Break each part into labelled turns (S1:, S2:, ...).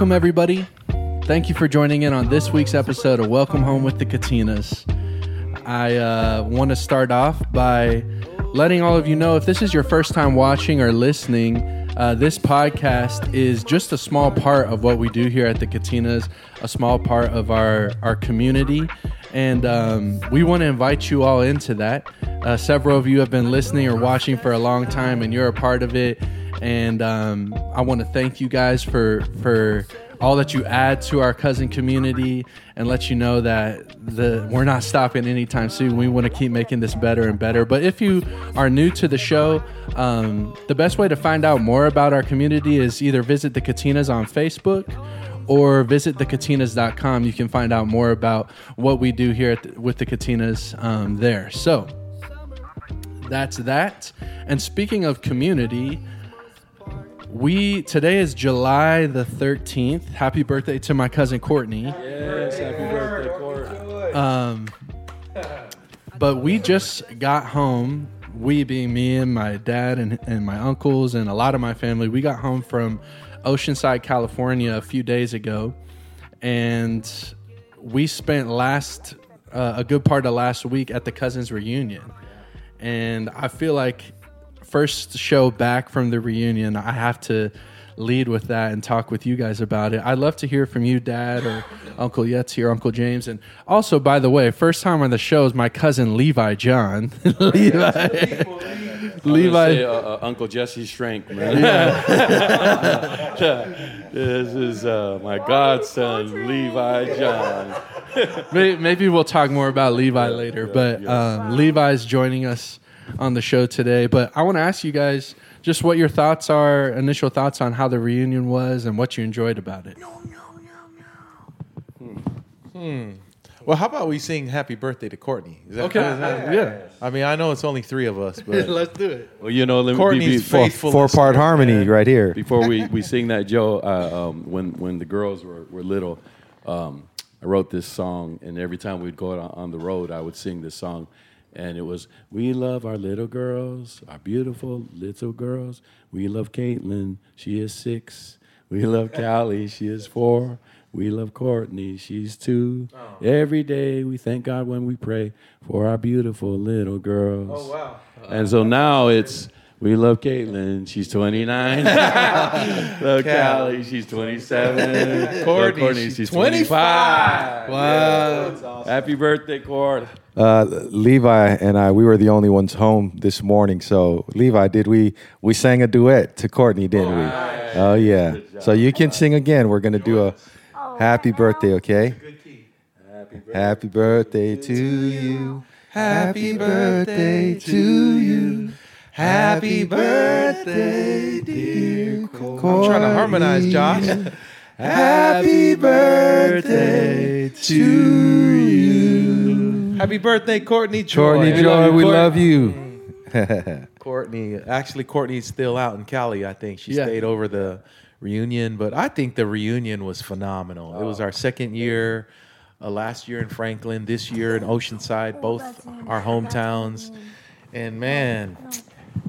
S1: Welcome, everybody. Thank you for joining in on this week's episode of Welcome Home with the Katinas. I uh, want to start off by letting all of you know if this is your first time watching or listening, uh, this podcast is just a small part of what we do here at the Katinas, a small part of our, our community. And um, we want to invite you all into that. Uh, several of you have been listening or watching for a long time, and you're a part of it. And um, I want to thank you guys for for all that you add to our Kuzin community and let you know that the we're not stopping anytime soon. We want to keep making this better and better. But if you are new to the show, um, the best way to find out more about our community is either visit the Katinas on Facebook or visit thekatinas.com. You can find out more about what we do here the, with the Katinas um, there. So that's that. And speaking of community, we today is July the 13th. Happy birthday to my cousin Courtney.
S2: Yes, happy birthday, Court.
S1: Um, but we just got home. We being me and my dad and, and my uncles and a lot of my family. We got home from Oceanside, California a few days ago, and we spent last uh, a good part of last week at the cousins reunion. And I feel like first show back from the reunion, I have to lead with that and talk with you guys about it. I'd love to hear from you, Dad, or Uncle Yetzi, or Uncle James. And also, by the way, first time on the show is my cousin Levi John. Levi. Levi.
S2: Say, uh, uh, Uncle Jesse Shrank, man. this is uh, my godson, Levi John.
S1: May- Maybe we'll talk more about Levi later, but um, Levi's joining us on the show today. But I want to ask you guys just what your thoughts are, initial thoughts on how the reunion was and what you enjoyed about it. Hmm.
S3: Well, how about we sing "Happy Birthday" to Courtney? Is that, is that-
S1: yeah.
S3: I mean, I know it's only three of us, but
S1: Let's do it.
S2: Well, you know, let me,
S3: Courtney's
S2: before,
S3: faithful
S4: Four part harmony
S3: man.
S4: right here.
S2: before we, we sing that, Joe, uh, um, when, when the girls were, were little, um, I wrote this song, and every time we'd go on, on the road, I would sing this song. And it was, We love our little girls, our beautiful little girls. We love Caitlin, she is six. We love Callie, she is four. We love Courtney, she's two. Oh. Every day we thank God when we pray for our beautiful little girls. Oh, wow. And so now it's, we love Caitlin, she's 29. love Callie, she's 27.
S3: Courtney,
S2: Love
S3: she's
S2: she's
S3: 25.
S2: Wow. Happy birthday, Court.
S4: Uh, Levi and I, we were the only ones home this morning. So, Levi, did we we sang a duet to Courtney, didn't we? Oh yeah. So you can sing again. We're gonna do a happy birthday, okay? Happy birthday to you. Happy birthday to you. Happy birthday, dear Courtney.
S3: I'm trying to harmonize, Josh.
S4: Happy birthday to you.
S3: Happy birthday, Courtney Joy.
S4: Courtney Joy, we love you.
S3: Courtney. Actually, Courtney's still out in Cali. I think she
S1: Yeah.
S3: stayed over the reunion, but I think the reunion was phenomenal. It was our second year. Uh, last year in Franklin, this year in Oceanside, both our hometowns. And man,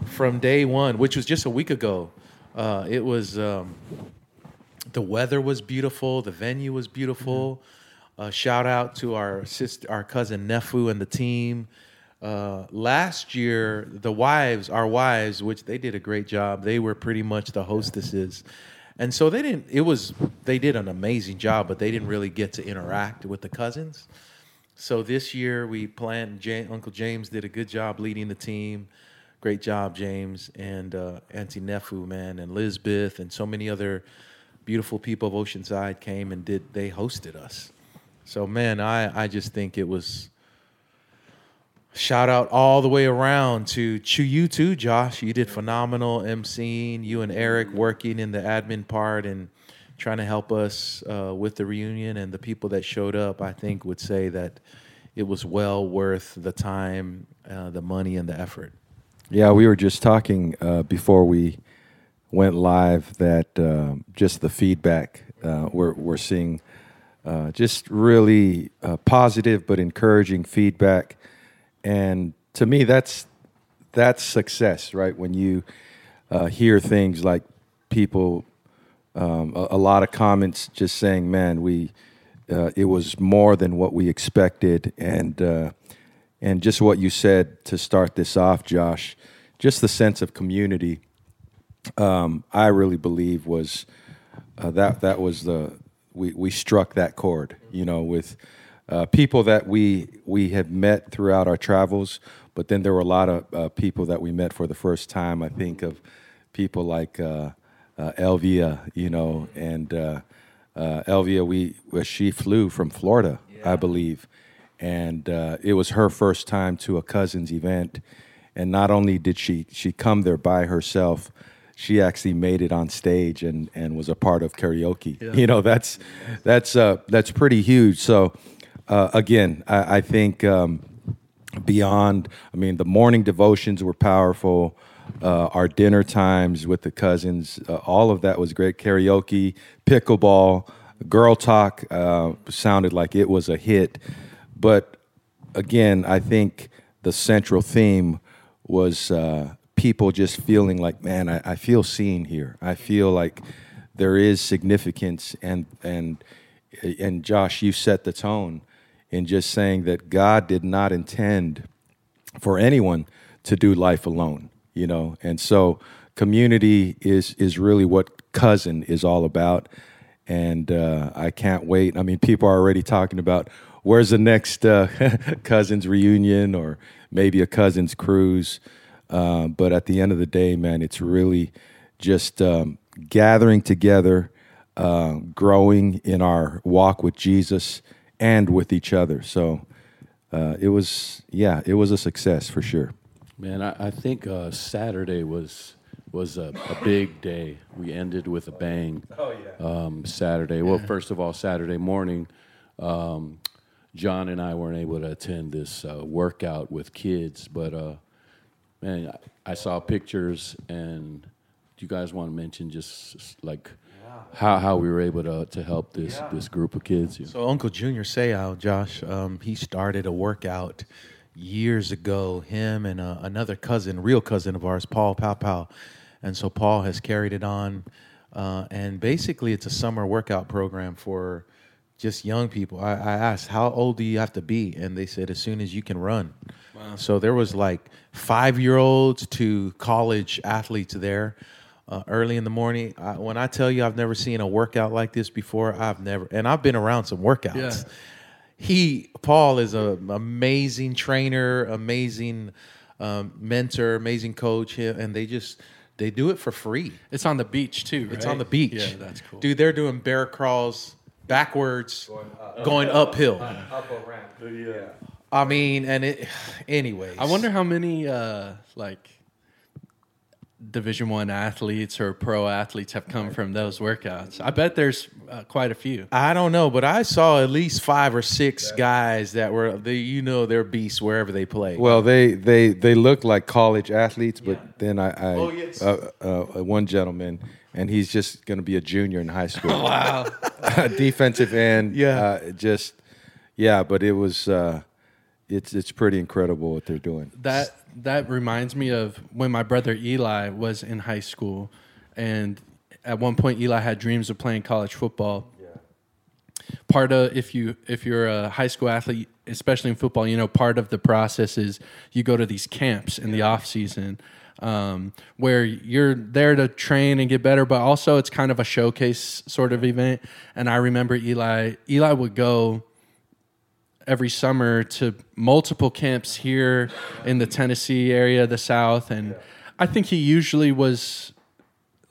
S3: from day one, which was just a week ago, uh, it was um, the weather was beautiful, the venue was beautiful. Uh, shout out to our sister, our cousin Nefu and the team. Uh, last year, the wives, our wives, which they did a great job, they were pretty much the hostesses. And so they didn't, it was, they did an amazing job, but they didn't really get to interact with the cousins. So this year we planned. Ja- Uncle James did a good job leading the team. Great job, James and uh, Auntie Nefu, man, and Lisbeth, and so many other beautiful people of Oceanside came and did. They hosted us. So man, I I just think it was. Shout out all the way around to to you too, Josh. You did phenomenal emceeing. You and Eric working in the admin part and trying to help us uh, with the reunion. And the people that showed up, I think, would say that it was well worth the time, uh, the money, and the effort.
S4: Yeah, we were just talking uh, before we went live that uh, just the feedback uh, we're, we're seeing, uh, just really uh, positive but encouraging feedback, and to me, that's that's success, right? When you uh, hear things like people, um, a, a lot of comments just saying, "Man, we." It was more than what we expected, and and just what you said to start this off, Josh, just the sense of community. Um, I really believe was uh, that that was the we we struck that chord, you know, with uh, people that we we have met throughout our travels, but then there were a lot of uh, people that we met for the first time. I think of people like uh, uh, Elvia, you know, and uh, uh, Elvia. We she flew from Florida, I believe, and uh, it was her first time to a cousin's event. And not only did she she come there by herself, she actually made it on stage and, and was a part of karaoke. You know, that's that's uh, that's pretty huge. So uh, again, I, I think um, beyond, I mean, the morning devotions were powerful. Uh, our dinner times with the cousins, uh, all of that was great. Karaoke, pickleball, girl talk uh, sounded like it was a hit. But again, I think the central theme was uh, people just feeling like, man, I, I feel seen here. I feel like there is significance, and and and Josh, you set the tone in just saying that God did not intend for anyone to do life alone, you know. And so community is is really what Kuzin is all about. And uh, I can't wait. I mean, people are already talking about where's the next uh, cousins reunion or maybe a cousins cruise. Uh, but at the end of the day, man, it's really just um, gathering together, uh, growing in our walk with Jesus and with each other. So uh, it was, yeah, it was a success for sure.
S2: Man, I, I think uh, Saturday was was a, a big day. We ended with a bang. Oh yeah. Um, Saturday. Well, first of all, Saturday morning, um, John and I weren't able to attend this uh, workout with kids, but uh, man, I, I saw pictures, and do you guys want to mention just s- like how how we were able to to help this this group of kids? Yeah.
S3: So Uncle Junior Seau, Josh, um, he started a workout years ago. Him and uh, another cousin, real cousin of ours, Paul Pow Pow, and so Paul has carried it on. Uh, and basically, it's a summer workout program for just young people. I, I asked, "How old do you have to be?" And they said, "As soon as you can run." So there was like five year olds to college athletes there. Uh, early in the morning. I, when I tell you I've never seen a workout like this before, I've never, and I've been around some workouts
S1: Yeah.
S3: he Paul is an amazing trainer, amazing um, mentor, amazing coach, and they just they do it for free.
S1: It's on the beach too.
S3: It's on the beach.
S1: Yeah, that's cool.
S3: dude. They're doing bear crawls backwards, going uphill. I mean, and it. Anyways,
S1: I wonder how many uh, like Division One athletes or pro athletes have come from those workouts. I bet there's uh, quite a few.
S3: I don't know, but I saw at least five or six guys that were they, you know, they're beasts wherever they play.
S4: Well, they they they look like college athletes, but then I, I
S3: Oh, yes.
S4: uh, uh, one gentleman, and he's just going to be a junior in high school. wow, defensive end.
S3: Yeah.
S4: uh, just yeah, but it was uh, it's it's pretty incredible what they're doing.
S1: That that reminds me of when my brother Eli was in high school, and at one point Eli had dreams of playing college football. Yeah. part of if you if you're a high school athlete, especially in football, you know part of the process is you go to these camps in the off season. Um, where you're there to train and get better, but also it's kind of a showcase sort of event. And I remember Eli. Eli would go every summer to multiple camps here in the Tennessee area, the South, and I think he usually was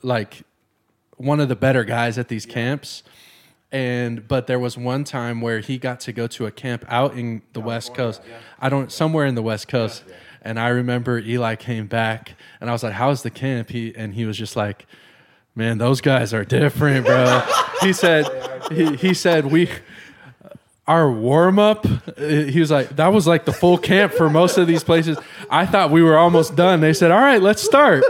S1: like one of the better guys at these camps. And but there was one time where he got to go to a camp out in the West Coast. I don't somewhere in the West Coast. And I remember Eli came back and I was like, How's the camp? He and he was just like, Man, those guys are different, bro. he said he, he said we our warm up, he was like, that was like the full camp for most of these places. I thought we were almost done. They said, all right, let's start.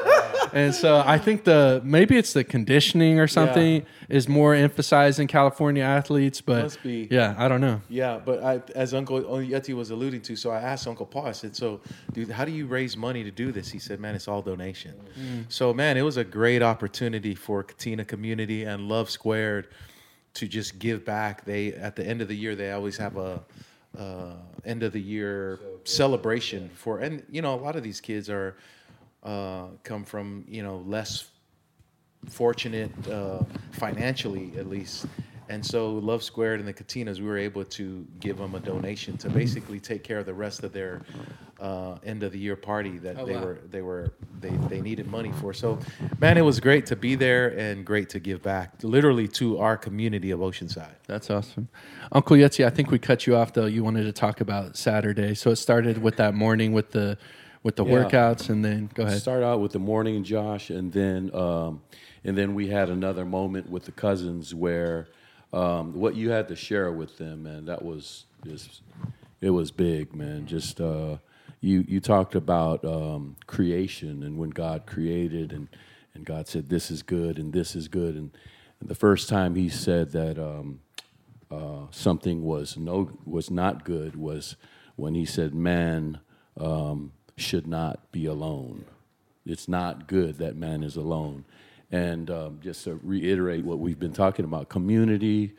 S1: And so I think the maybe it's the conditioning or something is more emphasized in California athletes, but
S3: Must be.
S1: yeah, I don't know.
S3: Yeah, but I, as Uncle Yeti was alluding to, so I asked Uncle Paul. I said, "So, dude, how do you raise money to do this?" He said, "Man, it's all donation." Mm. So, man, it was a great opportunity for Katina community and Love Squared to just give back. They at the end of the year they always have a uh, end of the year celebration for, and you know, a lot of these kids are uh, come from you know less fortunate uh, financially at least and so love squared and the katinas we were able to give them a donation to basically take care of the rest of their uh, end of the year party that
S1: Oh,
S3: they
S1: wow.
S3: were they were they, they needed money for so man it was great to be there and great to give back literally to our community of oceanside
S1: That's awesome. Uncle Yetzi, I think we cut you off though. You wanted to talk about Saturday. So it started with that morning with the with the
S2: Yeah.
S1: workouts and then go ahead.
S2: Start out with the morning, Josh, and then um, and then we had another moment with the cousins where um, what you had to share with them, and that was just it was big, man. Just uh, you you talked about um, creation and when God created and and God said this is good and this is good, and, and the first time He said that. Um, uh, something was no was not good was when he said man um, should not be alone. It's not good that man is alone. And um, just to reiterate what we've been talking about, community,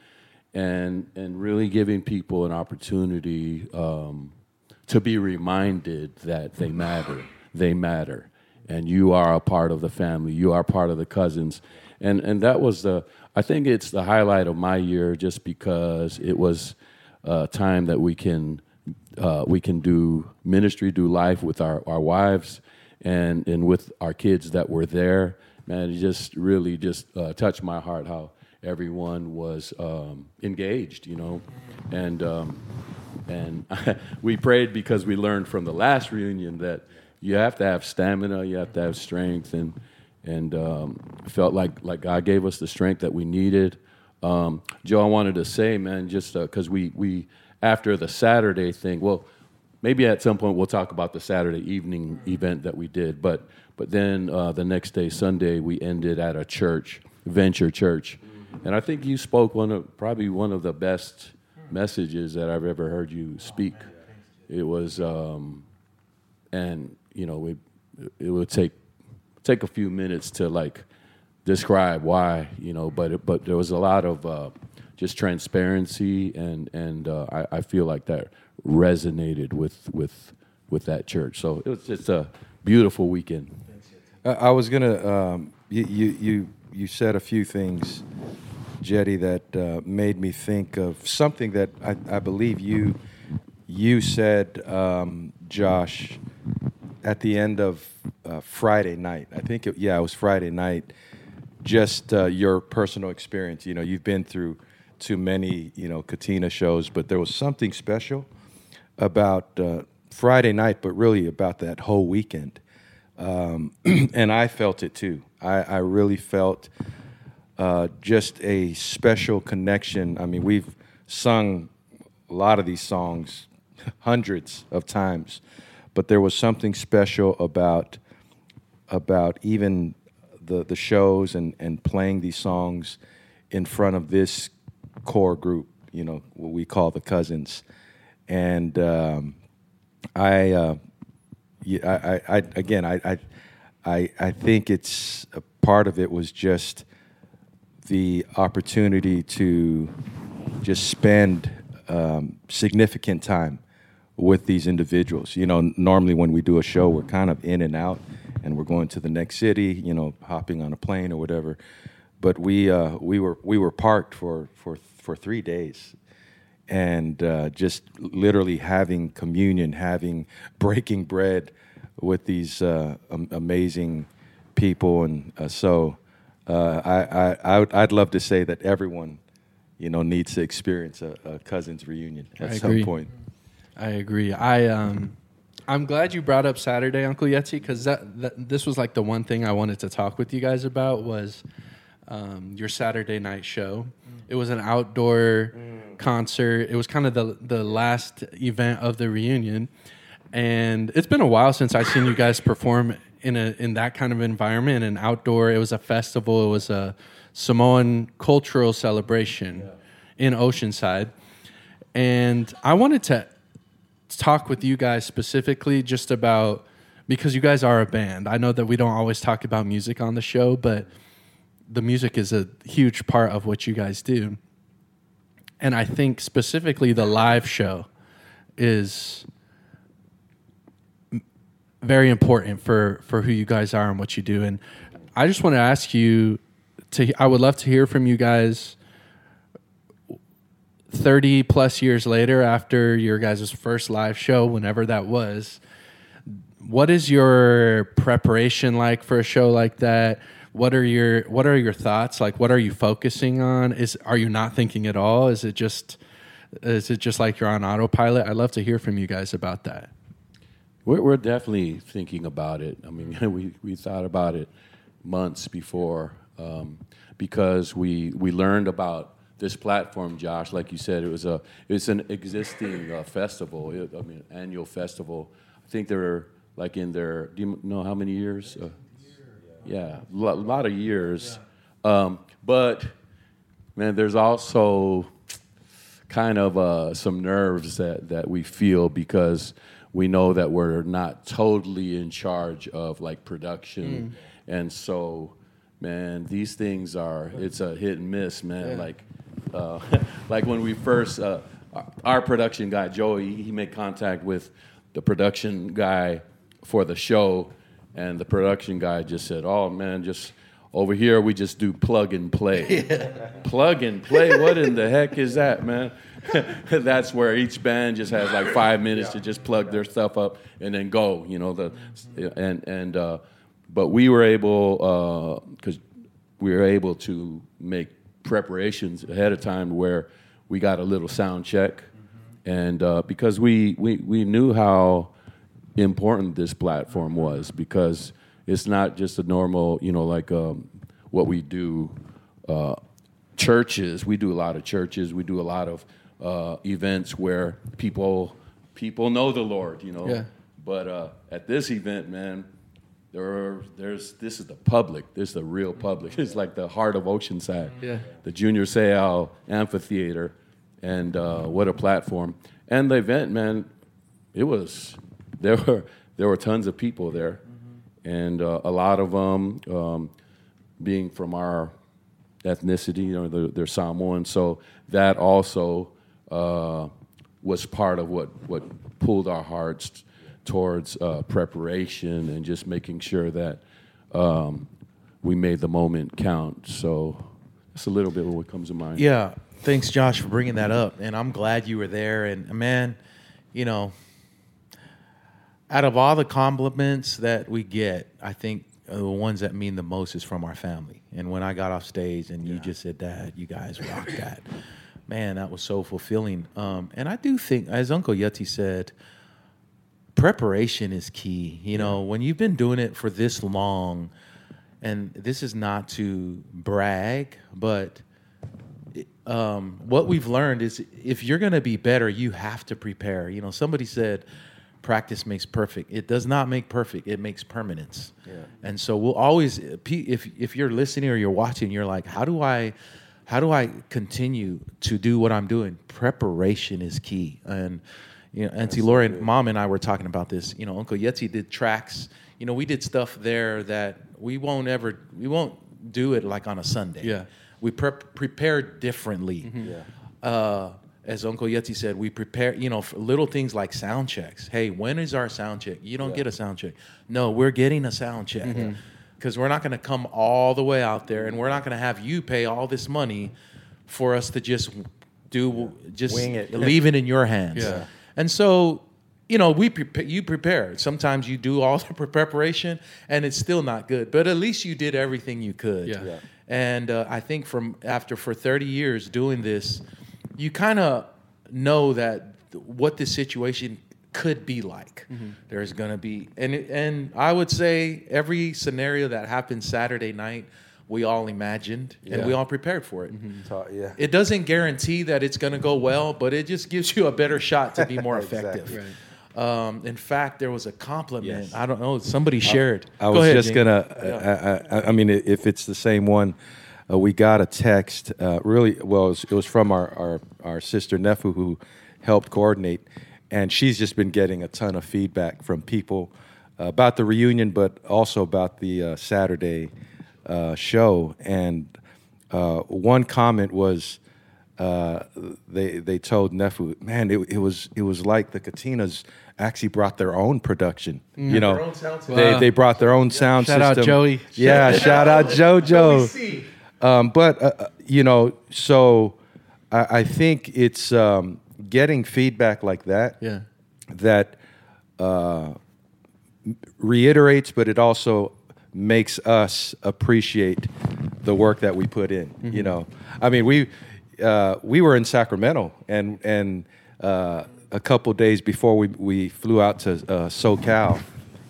S2: and and really giving people an opportunity um, to be reminded that they matter. They matter, and you are a part of the family. You are part of the cousins, and and that was the. I think it's the highlight of my year, just because it was a time that we can uh, we can do ministry, do life with our, our wives, and and with our kids that were there. Man, it just really just uh, touched my heart how everyone was um, engaged, you know, and um, and we prayed because we learned from the last reunion that you have to have stamina, you have to have strength, and and um, felt like like God gave us the strength that we needed. Um, Joe, I wanted to say, man, just because we we after the Saturday thing, well, maybe at some point we'll talk about the Saturday evening event that we did, but but then uh, the next day, Sunday, we ended at a church, Venture Church, and I think you spoke one of probably one of the best messages that I've ever heard you speak. It was, um, and you know, it it would take take a few minutes to like describe why, you know, but it, but there was a lot of uh, just transparency, and and uh, I, I feel like that resonated with with with that church. So it was just a beautiful weekend.
S4: I, was gonna. Um, you, you you you said a few things, Jetty, that uh, made me think of something that I, I believe you you said, um, Josh, at the end of uh, Friday night. I think it, yeah, it was Friday night. Just uh, your personal experience. You know, you've been through too many you know Katina shows, but there was something special about uh, Friday night, but really about that whole weekend um, and I felt it too. I, I really felt uh, just a special connection. I mean, we've sung a lot of these songs hundreds of times, but there was something special about about even the the shows and and playing these songs in front of this core group. You know, what we call the cousins, and um, I. Uh, I, I, again, I, I, I, I think it's a part of it was just the opportunity to just spend um, significant time with these individuals. You know, normally when we do a show, we're kind of in and out, and we're going to the next city. You know, hopping on a plane or whatever. But we uh, we were we were parked for for for three days, and uh, just literally having communion, having breaking bread with these uh, amazing people, and uh, so uh, I, I would, I'd love to say that everyone, you know, needs to experience a, a cousins reunion at
S1: I
S4: some
S1: agree.
S4: point.
S1: I agree. I um, I'm glad you brought up Saturday, Uncle Yeti, because that, that this was like the one thing I wanted to talk with you guys about was um, your Saturday night show. It was an outdoor concert. It was kind of the the last event of the reunion, and it's been a while since I've seen you guys perform in a in that kind of environment, an outdoor. It was a festival. It was a Samoan cultural celebration in Oceanside, and I wanted to talk with you guys specifically just about because you guys are a band. I know that we don't always talk about music on the show, but the music is a huge part of what you guys do. And I think specifically the live show is very important for for who you guys are and what you do. And I just want to ask you to I would love to hear from you guys 30 plus years later after your guys' first live show whenever that was what is your preparation like for a show like that what are your what are your thoughts like what are you focusing on is are you not thinking at all is it just is it just like you're on autopilot i'd love to hear from you guys about that
S2: We're, we're definitely thinking about it. I mean, we, we thought about it months before um, because we we learned about this platform, Josh. Like you said, it was a it's an existing uh, festival. I mean, annual festival. I think they're like in their. Do you know how many years? Uh, yeah, a lot, of years. Um, but man, there's also kind of uh, some nerves that, that we feel because we know that we're not totally in charge of like production. And so man these things are it's a hit and miss man. Like uh, like when we first uh, our production guy joey he made contact with the production guy for the show and the production guy just said oh man just over here we just do plug and play. Plug and play? What in the heck is that man? That's where each band just has like five minutes to just plug their stuff up and then go you know the and and uh, but we were able because we were able to make preparations ahead of time where we got a little sound check. And uh, because we, we we knew how important this platform was because it's not just a normal you know like um, what we do uh, churches. We do a lot of churches. We do a lot of uh, events where people people know the lord you know?
S1: Yeah.
S2: but uh, at this event man there are, there's this is the public. This is the real public. It's like the heart of oceanside.
S1: Yeah.
S2: the junior seau amphitheater. And uh, what a platform. And the event man it was there were there were tons of people there, and uh, a lot of them um, being from our ethnicity, you know, they're, they're Samoan. So that also uh, was part of what what pulled our hearts towards uh, preparation and just making sure that um, we made the moment count. So that's a little bit of what comes to mind.
S3: Yeah, thanks, Josh, for bringing that up. And I'm glad you were there. And man, you know, out of all the compliments that we get, I think uh, the ones that mean the most is from our family. And when I got off stage and you just said, "Dad, you guys rock that," man, that was so fulfilling. Um, and I do think, as Uncle Yeti said, preparation is key. You know, when you've been doing it for this long, and this is not to brag, but um, what we've learned is if you're going to be better, you have to prepare. You know, somebody said practice makes perfect. It does not make perfect. It makes permanence. Yeah. And so we'll always, if if you're listening or you're watching, you're like, how do I, how do I continue to do what I'm doing? Preparation is key. And you know, Auntie Lauren, Mom, and I were talking about this. You know, Uncle Yeti did tracks. You know, we did stuff there that we won't ever, we won't do it like on a Sunday
S1: Yeah.
S3: we prep prepare differently. uh, as Uncle Yeti said, we prepare, you know, for little things like sound checks. Hey, when is our sound check? You don't get a sound check. No, we're getting a sound check
S1: Mm-hmm.
S3: because we're not going to come all the way out there, and we're not going to have you pay all this money for us to just do just
S4: Wing it.
S3: leave it in your hands.
S1: Yeah.
S3: And so, you know, we prepare, you prepare. Sometimes you do all the preparation, and it's still not good. But at least you did everything you could.
S1: Yeah. Yeah.
S3: And uh, I think from after for 30 years doing this, you kind of know that what this situation could be like.
S1: Mm-hmm.
S3: There's gonna be, and and I would say every scenario that happened Saturday night, we all imagined and we all prepared for it.
S4: So, yeah.
S3: It doesn't guarantee that it's going to go well, but it just gives you a better shot to be more effective.
S4: Exactly.
S3: Um, in fact, there was a compliment.
S2: Yes.
S3: I don't know. Somebody shared.
S4: I
S3: Go
S4: was
S3: ahead,
S4: just
S3: Jane.
S4: gonna. I, I, I mean, if it's the same one, uh, we got a text. Uh, really, well, it was, it was from our, our our sister Nefu who helped coordinate, and she's just been getting a ton of feedback from people about the reunion, but also about the uh, Saturday uh, show. And uh, one comment was. Uh, they they told Nefu, man, it, it was it was like the Katinas actually brought their own production. You know,
S3: Their own sound
S4: they
S1: Wow.
S4: they brought their own sound
S1: Shout out
S4: system.
S1: Joey.
S4: Yeah, shout out JoJo. Um, but uh, uh, you know, so I, I think it's um, getting feedback like that
S1: Yeah.
S4: that uh, reiterates, but it also makes us appreciate the work that we put in. You know, I mean, we uh, we were in Sacramento, and and uh, a couple days before we we flew out to uh, SoCal,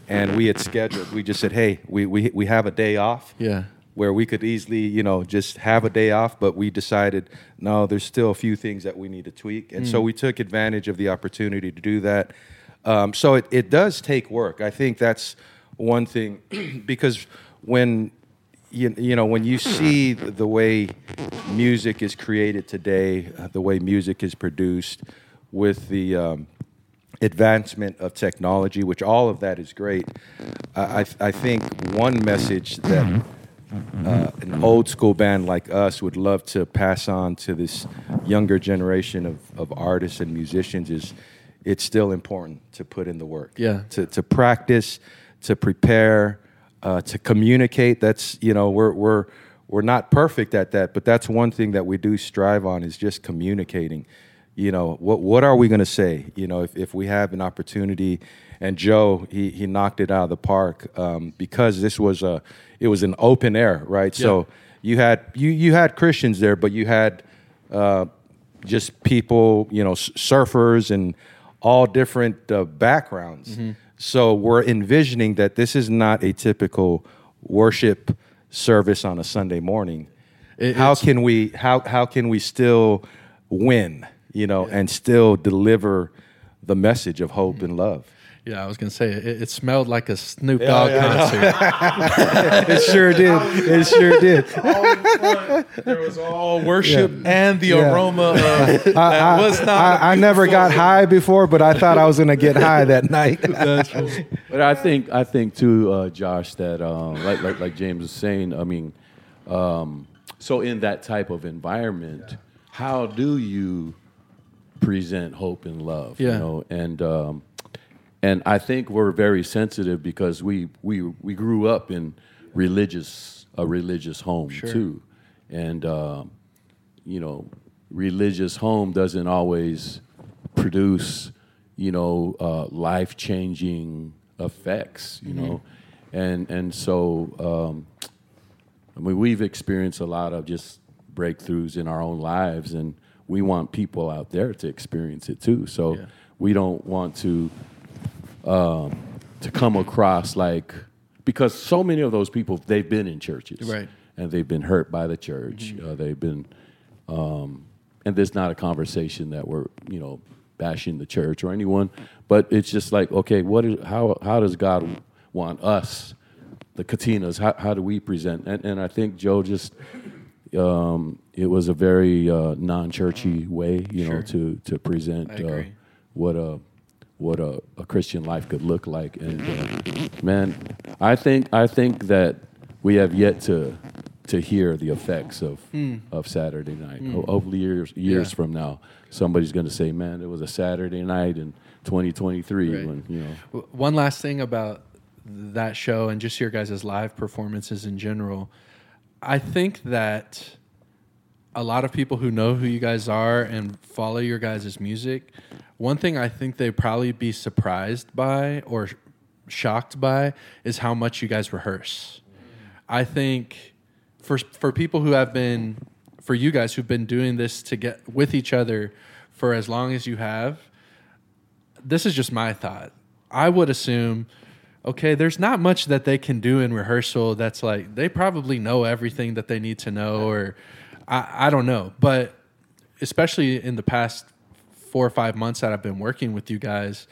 S4: and we had scheduled. We just said, hey, we we we have a day off
S1: Yeah.
S4: Where we could easily, you know, just have a day off, but we decided no, there's still a few things that we need to tweak, and so we took advantage of the opportunity to do that. Um, so it, it does take work. I think that's one thing because when you, you know when you see the way music is created today, uh, the way music is produced, with the um, advancement of technology, which all of that is great. I, I, I think one message that uh, an old school band like us would love to pass on to this younger generation of, of artists and musicians is it's still important to put in the work.
S1: Yeah.
S4: To, to practice, to prepare, uh, to communicate. That's, you know, we're, we're, we're not perfect at that, but that's one thing that we do strive on is just communicating. You know, what, what are we going to say? You know, if, if we have an opportunity, and Joe, he, he knocked it out of the park um, because this was a, it was an open air, right? So you had, you, you had Christians there, but you had, uh, just people, you know, surfers and all different uh, backgrounds. So we're envisioning that this is not a typical worship service on a Sunday morning.
S1: It-
S4: how can we how how can we still win, you know, and still deliver the message of hope and love?
S1: Yeah, I was gonna say it, it smelled like a Snoop Dogg concert.
S4: it sure did. It sure did.
S3: all in front, there was all worship and the
S4: Yeah.
S3: aroma of that
S4: I,
S3: was not.
S4: I, I never got high before, but I thought I was going to get high that night.
S2: But I think I think too, uh, Josh, that um, like, like like James was saying. I mean, um, so in that type of environment, how do you present hope and love?
S1: Yeah.
S2: You know, and um, and I think we're very sensitive because we we we grew up in religious a religious home too, and um, you know, religious home doesn't always produce, you know, uh, life changing effects, you know, and and so um, I mean we've experienced a lot of just breakthroughs in our own lives, and we want people out there to experience it too. So
S1: Yeah.
S2: we don't want to um, to come across like because so many of those people they've been in churches,
S1: Right.
S2: and they've been hurt by the church. Uh, they've been, um, and there's not a conversation that we're you know bashing the church or anyone, but it's just like okay, what is how how does God want us, the Katinas? How how do we present? And and I think Joe just. Um, it was a very uh, non-churchy way, you know, to to present uh, what a what a, a Christian life could look like. And uh, man, I think I think that we have yet to to hear the effects of of Saturday night. Ho- Hopefully, years years
S1: Yeah.
S2: from now, somebody's going to say, "Man, it was a Saturday night in 2023
S1: Right.
S2: when you know."
S1: One last thing about that show and just your guys' live performances in general. I think that a lot of people who know who you guys are and follow your guys' music, one thing I think they'd probably be surprised by or sh- shocked by is how much you guys rehearse. I think for for people who have been for you guys who've been doing this to get with each other for as long as you have, this is just my thought. I would assume, okay, there's not much that they can do in rehearsal that's like they probably know everything that they need to know, or I, I don't know. But especially in the past four or five months that I've been working with you guys,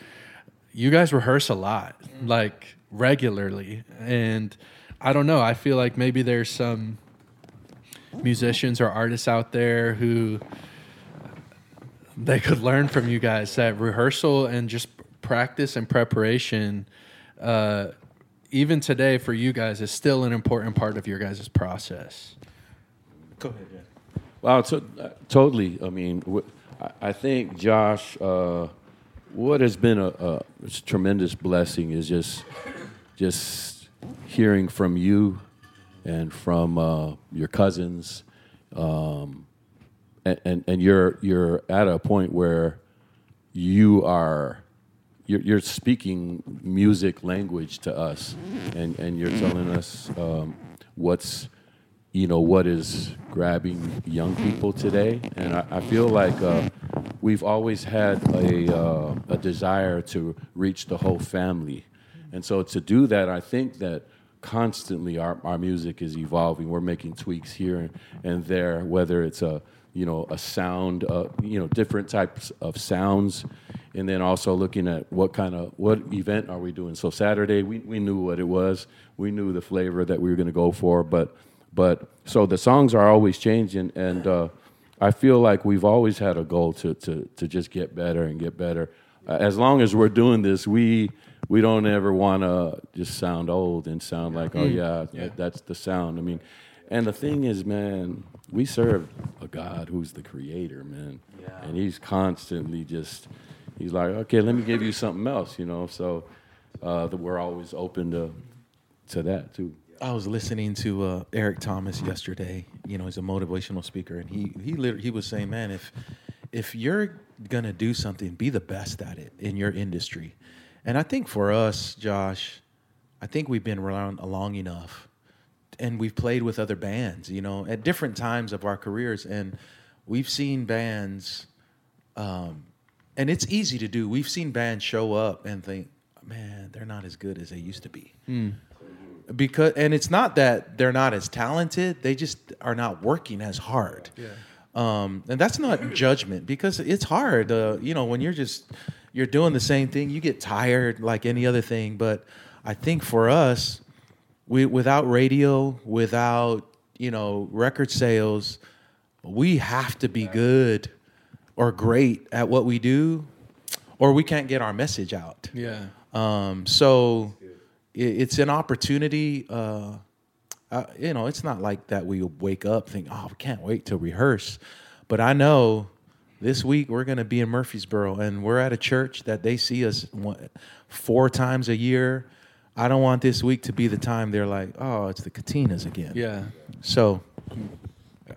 S1: you guys rehearse a lot, like regularly. And I don't know, I feel like maybe there's some musicians or artists out there who they could learn from you guys that rehearsal and just practice and preparation uh, even today for you guys is still an important part of your guys' process
S3: Go ahead. Yeah.
S2: Well, to, uh, totally. I mean, wh- I- I think Josh, uh, what has been a, a tremendous blessing is just, just hearing from you, and from uh, your cousins, um, and, and and you're you're at a point where you are. You're, you're speaking music language to us, and, and you're telling us um, what's you know what is grabbing young people today, and I, I feel like uh, we've always had a uh, a desire to reach the whole family, and so to do that, I think that constantly our, our music is evolving. We're making tweaks here and, there, whether it's a you know a sound, uh, you know different types of sounds, and then also looking at what kind of what event are we doing. So Saturday, we, we knew what it was. We knew the flavor that we were going to go for, but but so the songs are always changing, and uh, I feel like we've always had a goal to to to just get better and get better. Uh, as long as we're doing this, we we don't ever want to just sound old and sound like, oh yeah, that- that's the sound. I mean, and the thing is, man, we serve a God who's the creator, man, and He's constantly just He's like, okay, let me give you something else, you know. So uh, that we're always open to to that too.
S3: I was listening to uh, Eric Thomas yesterday. You know, he's a motivational speaker, and he he lit- he was saying, "Man, if if you're gonna do something, be the best at it in your industry." And I think for us, Josh, I think we've been around long enough, and we've played with other bands. You know, at different times of our careers, and we've seen bands, um, and it's easy to do. We've seen bands show up and think, "Man, they're not as good as they used to be." Because and it's not that they're not as talented they just are not working as hard. Yeah. um, and that's not judgment because it's hard uh, you know when you're just you're doing the same thing you get tired like any other thing but i think for us we without radio without you know record sales we have to be good or great at what we do or we can't get our message out.
S1: Yeah.
S3: Um, so it's an opportunity. Uh, uh, you know, it's not like that we wake up think, oh, we can't wait to rehearse. But I know this week we're going to be in Murfreesboro, and we're at a church that they see us one, four times a year. I don't want this week to be the time they're like, oh, it's the Katinas again.
S1: yeah
S3: So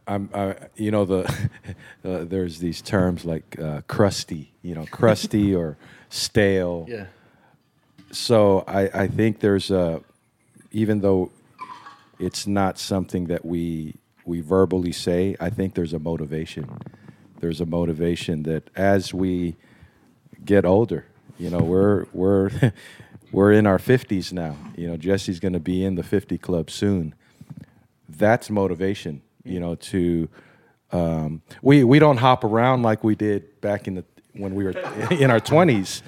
S4: I'm, I, you know, the uh, there's these terms like uh, crusty, you know, crusty or stale.
S1: yeah
S4: So I, I think there's a, even though it's not something that we we verbally say, I think there's a motivation. There's a motivation that as we get older, you know, we're we're we're in our 50s now. You know, Jesse's going to be in the 50 club soon. That's motivation, you know, to um, we we don't hop around like we did back in the when we were in our 20s.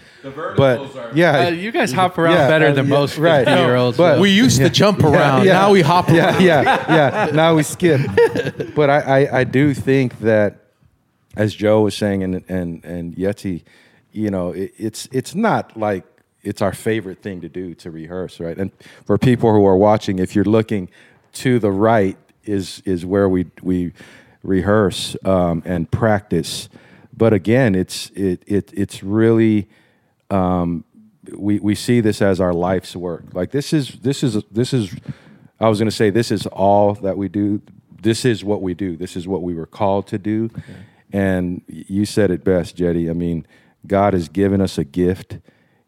S4: but yeah,
S1: Uh, you guys hop around
S4: yeah,
S1: better
S4: uh,
S1: than
S4: yeah,
S1: most
S4: right.
S1: 50 year olds
S4: But-
S3: we used to jump around. Now we hop
S4: yeah,
S3: around.
S4: Yeah, yeah, Now we skip. but I, I, I do think that, as Joe was saying, and and and Yeti, you know, it, it's it's not like it's our favorite thing to do to rehearse, right? And for people who are watching, if you're looking to the right, is is where we we rehearse um, and practice. But again, it's it, it it's really um, we we see this as our life's work. Like this is this is this is I was going to say this is all that we do. This is what we do. This is what we were called to do. And you said it best, Jetty. I mean, God has given us a gift,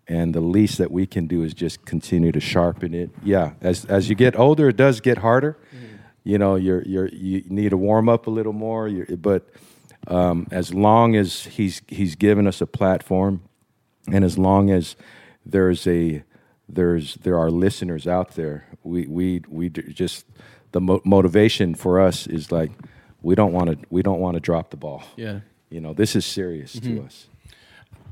S4: and the least that we can do is just continue to sharpen it. Yeah, as as you get older, it does get harder. You know, you're you're you need to warm up a little more. But um, as long as he's he's given us a platform, and as long as there's a there's there are listeners out there, we we we just the mo- motivation for us is like we don't want to we don't want to drop the ball.
S1: Yeah.
S4: You know, this is serious to us.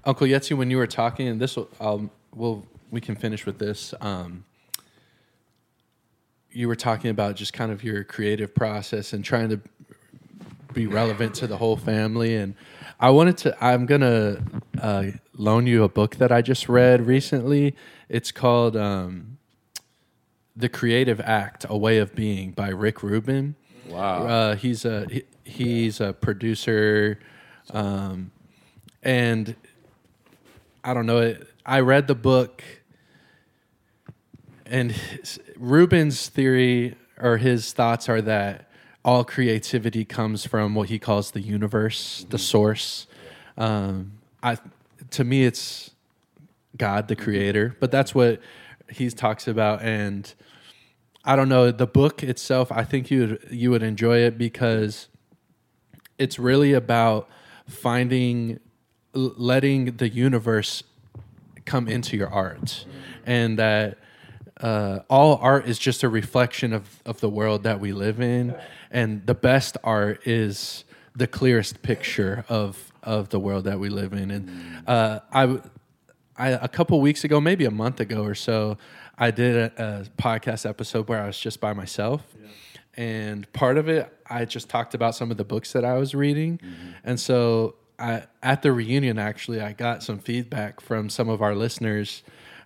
S1: Uncle Yetzi, when you were talking, and this will, um, we'll, we can finish with this. Um, you were talking about just kind of your creative process and trying to be relevant to the whole family. And I wanted to, I'm going to uh, loan you a book that I just read recently. It's called um, The Creative Act A Way of Being by Rick Rubin.
S2: Wow.
S1: Uh, he's a he, he's a producer, um, and I don't know. It, I read the book, and his, Rubin's theory or his thoughts are that all creativity comes from what he calls the universe, the mm-hmm. source. Um, I, to me, it's God, the mm-hmm. creator, but that's what he talks about, and. I don't know the book itself. I think you would you would enjoy it because it's really about finding, letting the universe come into your art, mm-hmm. and that uh, all art is just a reflection of of the world that we live in, and the best art is the clearest picture of of the world that we live in. And uh, I I, a couple weeks ago, maybe a month ago or so, I did a, a podcast episode where I was just by myself. And part of it, I just talked about some of the books that I was reading. And so I, at the reunion, actually, I got some feedback from some of our listeners.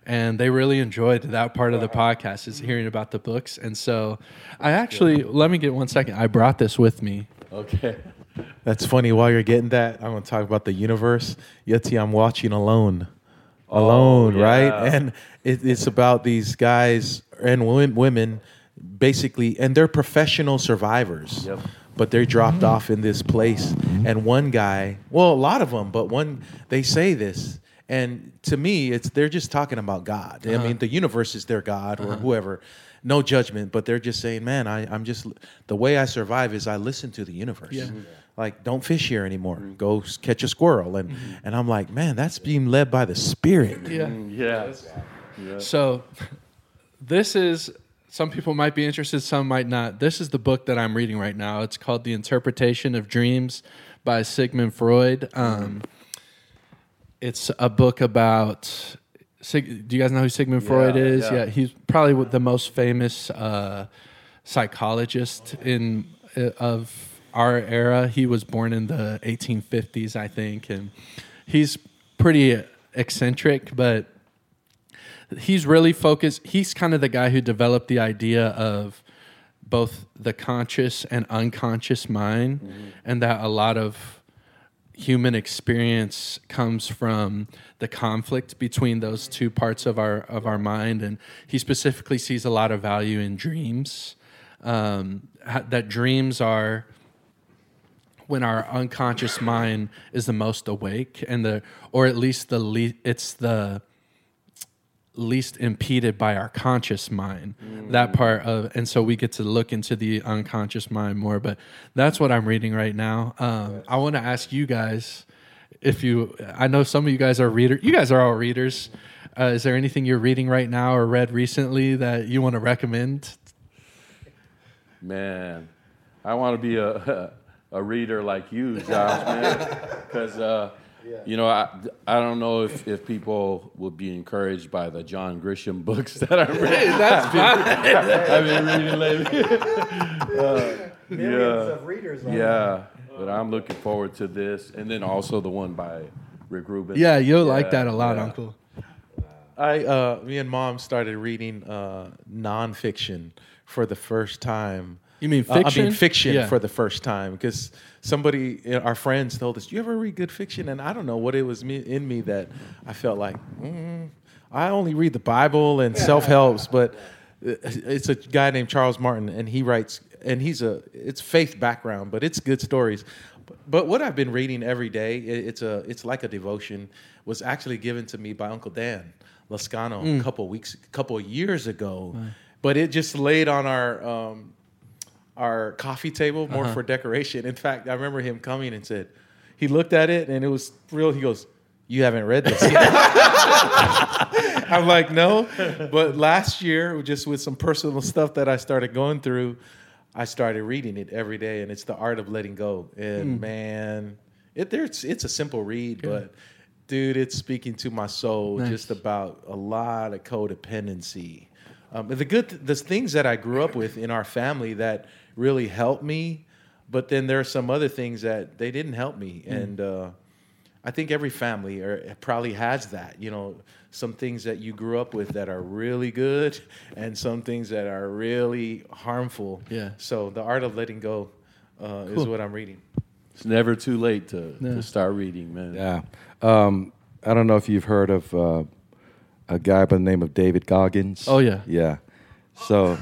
S1: And they really enjoyed that part of the podcast is hearing about the books. And so I actually, let me get one second. I brought this with me.
S2: Okay.
S3: That's funny. While you're getting that, I'm going to talk about the universe. Yeti, I'm watching Alone. Oh, alone,
S2: yeah.
S3: right? And it, it's about these guys and wo- women, basically, and they're professional survivors.
S2: Yep.
S3: But they're dropped off in this place. And one guy, well, a lot of them, but one, they say this. And to me, it's they're just talking about God. I mean, uh-huh. the universe is their God or uh-huh. whoever. No judgment, but they're just saying, man, I, I'm just, the way I survive is I listen to the universe
S1: Yeah.
S3: like don't fish here anymore mm-hmm. go catch a squirrel and mm-hmm. and i'm like man that's being led by the spirit mm-hmm.
S1: Yeah.
S2: Yeah.
S1: So, this is some people might be interested, some might not. This is the book that I'm reading right now. It's called The Interpretation of Dreams by Sigmund Freud. Um, it's a book about. Sig, do you guys know who Sigmund Freud
S2: Yeah,
S1: is?
S2: yeah.
S1: he's probably the most famous uh, psychologist in uh, of our era. He was born in the 1850s, I think, and he's pretty eccentric, but he's really focused. He's kind of the guy who developed the idea of both the conscious and unconscious mind, and that a lot of human experience comes from the conflict between those two parts of our of our mind. And he specifically sees a lot of value in dreams. Um, that dreams are when our unconscious mind is the most awake and the or at least the le- it's the least impeded by our conscious mind that part of and so we get to look into the unconscious mind more but that's what i'm reading right now. Um, i want to ask you guys if you i know some of you guys are readers you guys are all readers. Uh, is there anything you're reading right now or read recently that you want to recommend?
S2: Man, I want to be a a reader like you, Josh, man. Because uh, you know, I I don't know if, if people will be encouraged by the John Grisham books that I read. reading.
S1: that's fine
S2: I've been reading lately.
S4: Millions
S2: Yeah.
S4: of readers.
S2: yeah, but I'm looking forward to this, and then also the one by Rick Rubin.
S1: yeah you'll like that a lot
S2: yeah.
S1: uncle
S3: i uh me and mom started reading uh nonfiction for the first time
S1: You mean
S3: Uh, I mean
S1: fiction?
S3: fiction
S1: Yeah.
S3: for the first time because somebody, you know, our friends told us, "You ever read good fiction?" And I don't know what it was me, in me that I felt like mm, I only read the Bible and self helps, but uh, it's a guy named Charles Martin, and he writes, and he's a it's faith background, but it's good stories. But, what I've been reading every day, it's a it's like a devotion, was actually given to me by Uncle Dan Lascano a couple weeks, a couple of years ago, but it just laid on our. Um, our coffee table more for decoration. In fact, I remember him coming and said, he looked at it and it was real. He goes, You haven't read this yet. I'm like, No. But last year, just with some personal stuff that I started going through, I started reading it every day. And it's The Art of Letting Go. And man, it, there's, it's a simple read, but dude, it's speaking to my soul
S1: Nice.
S3: just about a lot of codependency. Um, the good, the things that I grew up with in our family that really helped me, but then there are some other things that they didn't help me, and uh, I think every family or probably has that. You know, some things that you grew up with that are really good, and some things that are really harmful.
S1: Yeah.
S3: So the art of letting go uh, is what I'm reading.
S2: It's never too late to,
S1: Yeah.
S2: to start reading, man.
S4: Yeah. Um, I don't know if you've heard of uh, a guy by the name of David Goggins.
S1: Oh, yeah.
S4: Yeah. So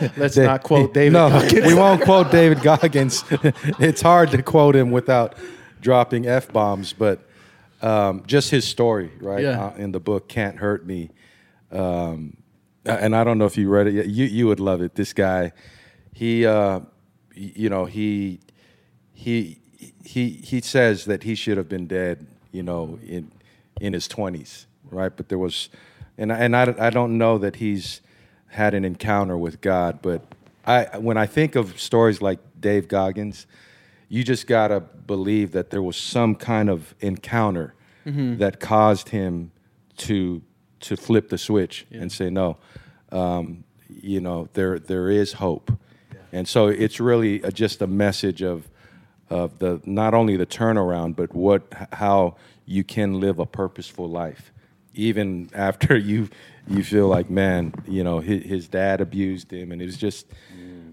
S3: Let's not quote David.
S4: No,
S3: Goggins.
S4: we won't quote David Goggins. it's hard to quote him without dropping f bombs, but um, just his story, right?
S1: Yeah.
S4: Uh, in the book, can't hurt me. Um, and I don't know if you read it yet. You you would love it. This guy, he, uh, you know, he he he he says that he should have been dead, you know, in in his twenties, right? But there was, and and I I don't know that he's had an encounter with God, but I when I think of stories like Dave Goggins, you just gotta believe that there was some kind of encounter that caused him to to flip the switch and say no. Um, you know, there there is hope, and so it's really a, just a message of of the not only the turnaround, but what how you can live a purposeful life, even after you you feel like man, you know, his, his dad abused him, and it was just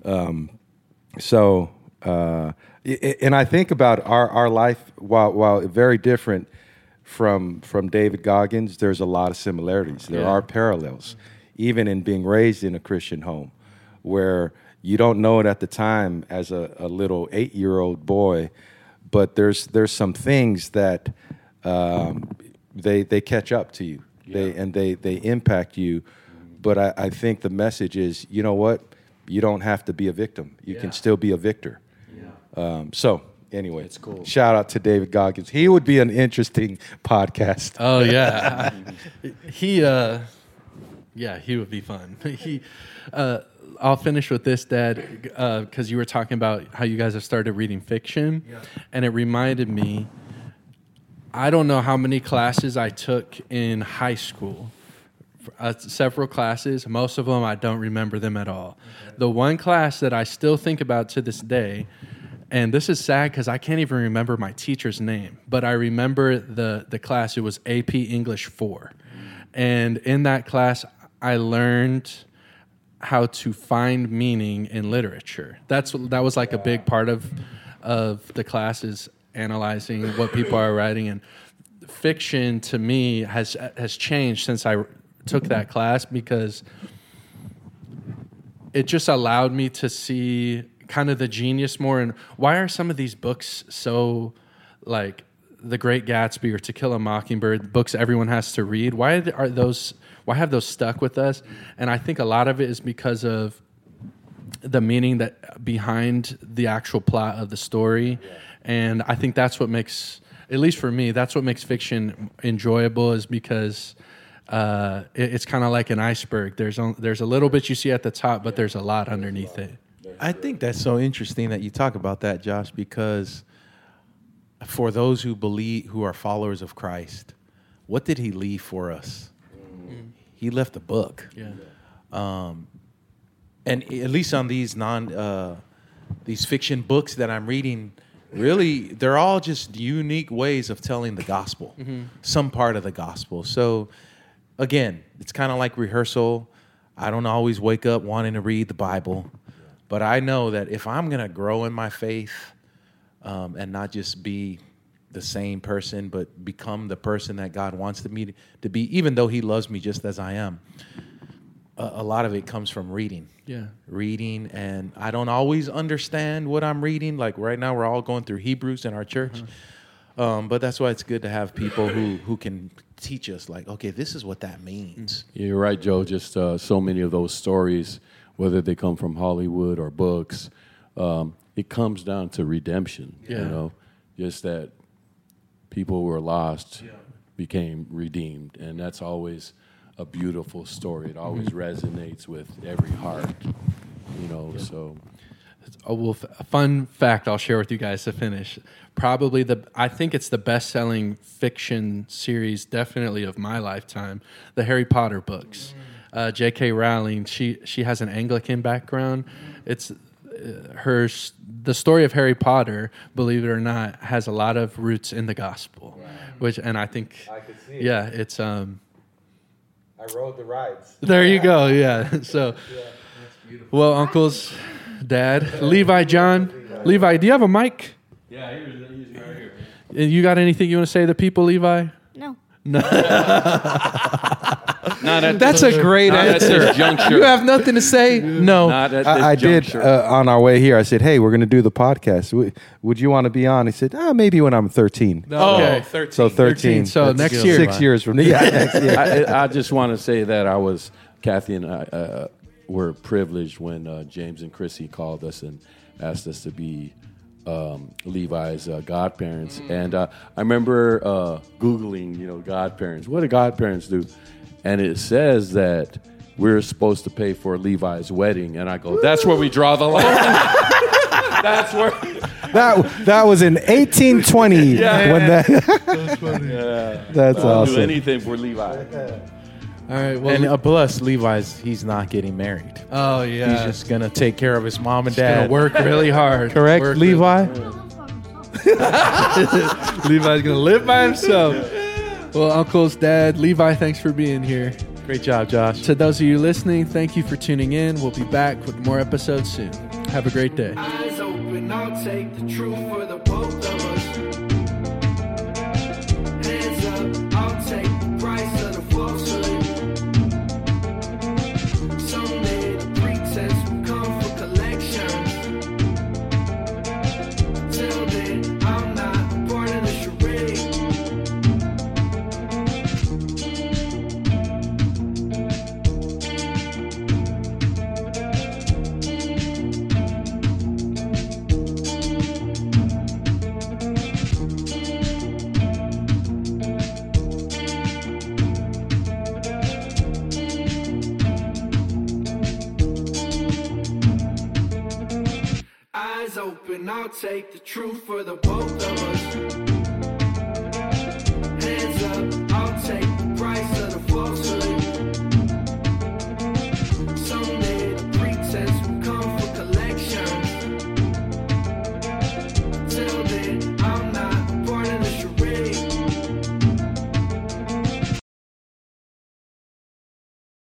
S4: um, so. Uh, and I think about our, our life, while while very different from from David Goggins, there's a lot of similarities. There
S1: Yeah.
S4: are parallels, even in being raised in a Christian home, where you don't know it at the time as a, a little eight year old boy, but there's there's some things that um, they they catch up to you, they and they they impact you. But I, I think the message is, you know what, you don't have to be a victim. You can still be a victor. Um, so anyway, it's
S3: cool.
S4: Shout out to David Goggins. He would be an interesting podcast.
S1: Oh yeah, he. uh Yeah, he would be fun. he. Uh, I'll finish with this, Dad, because you were talking about how you guys have started reading fiction, and it reminded me. I don't know how many classes I took in high school. Uh, several classes. Most of them I don't remember them at all. The one class that I still think about to this day, and this is sad because I can't even remember my teacher's name, but I remember the the class. It was AP English four, and in that class I learned how to find meaning in literature. That's that was like a big part of of the classes analyzing what people are writing and fiction to me has has changed since I took that class because it just allowed me to see kind of the genius more. And why are some of these books so like the great gatsby or to kill a mockingbird books everyone has to read why are those why have those stuck with us? And i think a lot of it is because of the meaning that behind the actual plot of the story and i think that's what makes at least for me that's what makes fiction enjoyable is because uh, it- it's kind of like an iceberg there's on, there's a little bit you see at the top but there's a lot underneath it
S3: I think that's so interesting that you talk about that, Josh, because for those who believe, who are followers of Christ, what did he leave for us? He left a book.
S1: yeah
S3: and at least on these non uh, these fiction books that I'm reading, really they're all just unique ways of telling the gospel, some part of the gospel. So again, it's kind of like rehearsal. I don't always wake up wanting to read the Bible, But I know that if I'm gonna grow in my faith um, and not just be the same person, but become the person that God wants to me to be, even though He loves me just as I am, a, a lot of it comes from reading
S1: Yeah.
S3: reading and I don't always understand what I'm reading. Like right now we're all going through Hebrews in our church. Um, but that's why it's good to have people who who can teach us like, okay, this is what that means.
S2: Yeah, You're right, Joe. Just uh, so many of those stories, whether they come from Hollywood or books, um, it comes down to redemption.
S1: Yeah.
S2: You know, just that people who were lost became redeemed, and that's always a beautiful story. It always resonates with every heart. You know, so
S1: Oh, well, f- a fun fact I'll share with you guys to finish. Probably the I think it's the best-selling fiction series, definitely of my lifetime. The Harry Potter books. Uh, J.K. Rowling. She she has an Anglican background. It's uh, her the story of Harry Potter. Believe it or not, has a lot of roots in the gospel. Which and I think
S4: I could see it.
S1: yeah, it's um.
S4: I rode the rides.
S1: There you go. Yeah. So, well, uncles, dad, Levi, John, Levi, do you have a mic?
S2: yeah, he's, he's right here.
S1: You got anything you want to say to the people, Levi?
S5: No. No.
S2: Not at
S3: That's a great
S2: not at
S3: answer.
S2: this juncture.
S3: You have nothing to say? No.
S2: Not at this
S4: I, I did
S2: juncture.
S4: uh, on our way here. I said, "Hey, we're going to do the podcast. W- Would you want to be on?" He said, "Ah, maybe when I'm 13."
S3: Oh,
S1: Okay.
S3: 13.
S4: So 13.
S1: So
S4: That's
S1: next year.
S4: six years from now. Yeah, next year.
S2: I, I just want to say that I was Kathy and I uh, were privileged when uh, James and Chrissy called us and asked us to be um, Levi's uh, godparents. And uh, I remember uh, googling, you know, godparents. What do godparents do? And it says that we're supposed to pay for Levi's wedding, and I go, that's where we draw the line. that's where.
S4: that that was in 1820 when that. That's
S2: I'll do
S4: awesome.
S2: anything for Levi.
S1: All right. Well,
S3: And uh, plus, Levi's, he's not getting married.
S1: oh yeah,
S3: He's just going to take care of his mom and
S1: gonna
S3: dad.
S1: work really hard.
S3: Correct,
S1: Work
S3: Levi?
S1: Levi's gonna live by himself. Well, uncles, dad, Levi, thanks for being here.
S3: Great job, Josh.
S1: To those of you listening, thank you for tuning in. We'll be back with more episodes soon. Have a great day.
S6: Take the truth for the both of us.